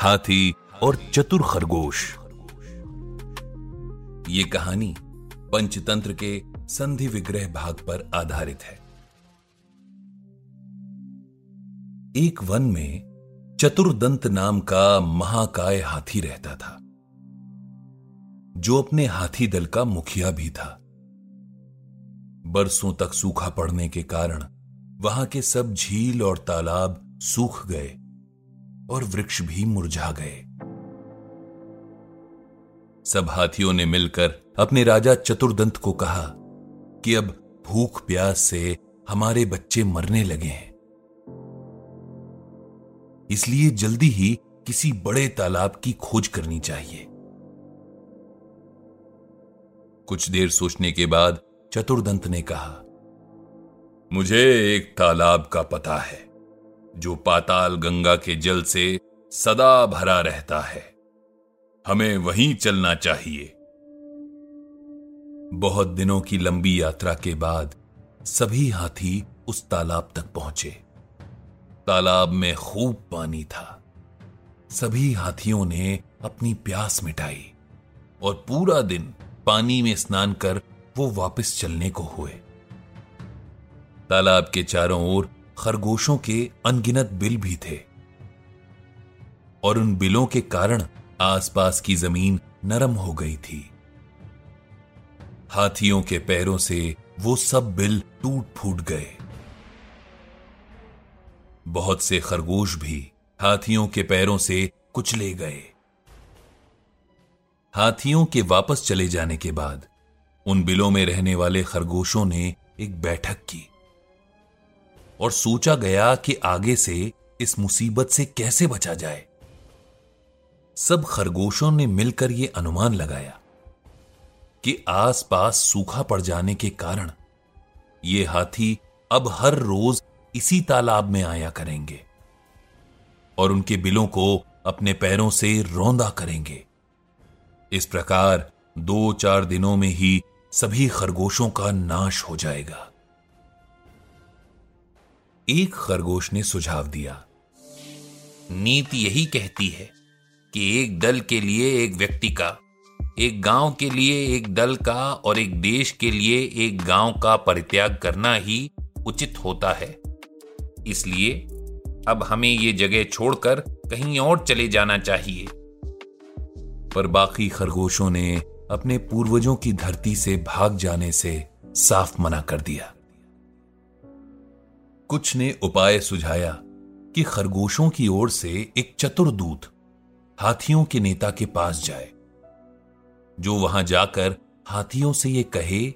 हाथी और चतुर खरगोश। ये कहानी पंचतंत्र के संधि विग्रह भाग पर आधारित है। एक वन में चतुर्दंत नाम का महाकाय हाथी रहता था, जो अपने हाथी दल का मुखिया भी था। बरसों तक सूखा पड़ने के कारण वहाँ के सब झील और तालाब सूख गए। और वृक्ष भी मुरझा गए। सब हाथियों ने मिलकर अपने राजा चतुर्दंत को कहा कि अब भूख प्यास से हमारे बच्चे मरने लगे हैं। इसलिए जल्दी ही किसी बड़े तालाब की खोज करनी चाहिए। कुछ देर सोचने के बाद चतुर्दंत ने कहा, मुझे एक तालाब का पता है। जो पाताल गंगा के जल से सदा भरा रहता है। हमें वहीं चलना चाहिए। बहुत दिनों की लंबी यात्रा के बाद सभी हाथी उस तालाब तक पहुँचे। तालाब में खूब पानी था। सभी हाथियों ने अपनी प्यास मिटाई और पूरा दिन पानी में स्नान कर वो वापस चलने को हुए। तालाब के चारों ओर खरगोशों के अनगिनत बिल भी थे। और उन बिलों के कारण आसपास की ज़मीन नरम हो गई थी। हाथियों के पैरों से वो सब बिल टूट फूट गए। बहुत से खरगोश भी हाथियों के पैरों से कुचले गए। हाथियों के वापस चले जाने के बाद उन बिलों में रहने वाले खरगोशों ने एक बैठक की। और सोचा गया कि आगे से इस मुसीबत से कैसे बचा जाए। सब खरगोशों ने मिलकर यह अनुमान लगाया कि आसपास सूखा पड़ जाने के कारण ये हाथी अब हर रोज इसी तालाब में आया करेंगे और उनके बिलों को अपने पैरों से रौंदा करेंगे। इस प्रकार दो चार दिनों में ही सभी खरगोशों का नाश हो जाएगा। एक खरगोश ने सुझाव दिया। नीति यही कहती है कि एक दल के लिए एक व्यक्ति का, एक गाँव के लिए एक दल का और एक देश के लिए एक गाँव का परित्याग करना ही उचित होता है। इसलिए अब हमें ये जगह छोड़कर कहीं और चले जाना चाहिए। पर बाकी खरगोशों ने अपने पूर्वजों की धरती से भाग जाने से साफ़ मना कर दिया। कुछ ने उपाय सुझाया कि खरगोशों की ओर से एक चतुर दूत हाथियों के नेता के पास जाए। जो वहाँ जाकर हाथियों से यह कहे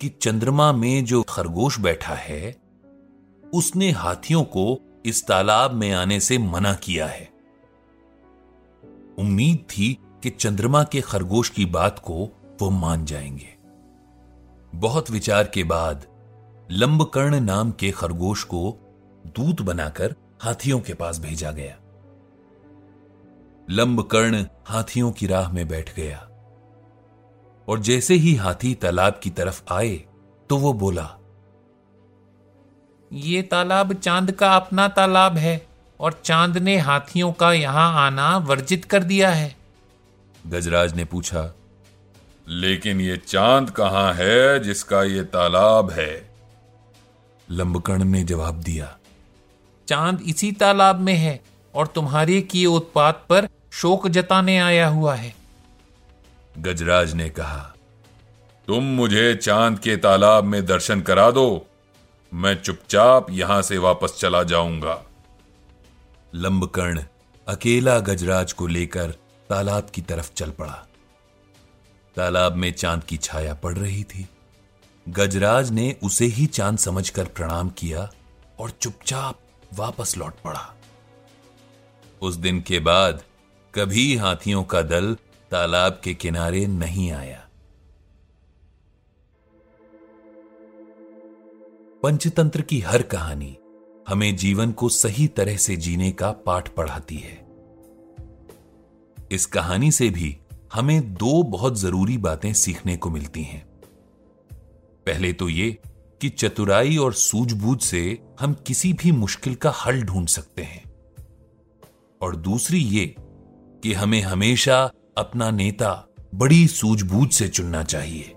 कि, चंद्रमा में जो खरगोश बैठा है, उसने हाथियों को इस तालाब में आने से मना किया है। उम्मीद थी कि चंद्रमा के खरगोश की बात को वो मान जाएँगे। बहुत विचार के बाद लंबकर्ण नाम के खरगोश को दूत बनाकर हाथियों के पास भेजा गया। लंबकर्ण हाथियों की राह में बैठ गया। और जैसे ही हाथी तालाब की तरफ़ आए तो वो बोला ये तालाब चाँद का अपना तालाब है और चाँद ने हाथियों का यहाँ आना वर्जित कर दिया है। गजराज ने पूछा लेकिन ये चाँद कहाँ है जिसका ये तालाब है? लंबकर्ण ने जवाब दिया चाँद इसी तालाब में है और तुम्हारे किए उत्पात पर शोक जताने आया हुआ है। गजराज ने कहा तुम मुझे चाँद के तालाब में दर्शन करा दो मैं चुपचाप यहाँ से वापस चला जाऊँगा। लंबकर्ण अकेला गजराज को लेकर तालाब की तरफ़ चल पड़ा। तालाब में चाँद की छाया पड़ रही थी। गजराज ने उसे ही चाँद समझकर प्रणाम किया और चुपचाप वापस लौट पड़ा। उस दिन के बाद कभी हाथियों का दल तालाब के किनारे नहीं आया। पंचतंत्र की हर कहानी हमें जीवन को सही तरह से जीने का पाठ पढ़ाती है। इस कहानी से भी हमें दो बहुत ज़रूरी बातें सीखने को मिलती हैं। पहले तो ये कि चतुराई और सूझबूझ से हम किसी भी मुश्किल का हल ढूंढ सकते हैं। और दूसरी ये कि हमें हमेशा अपना नेता बड़ी सूझबूझ से चुनना चाहिए।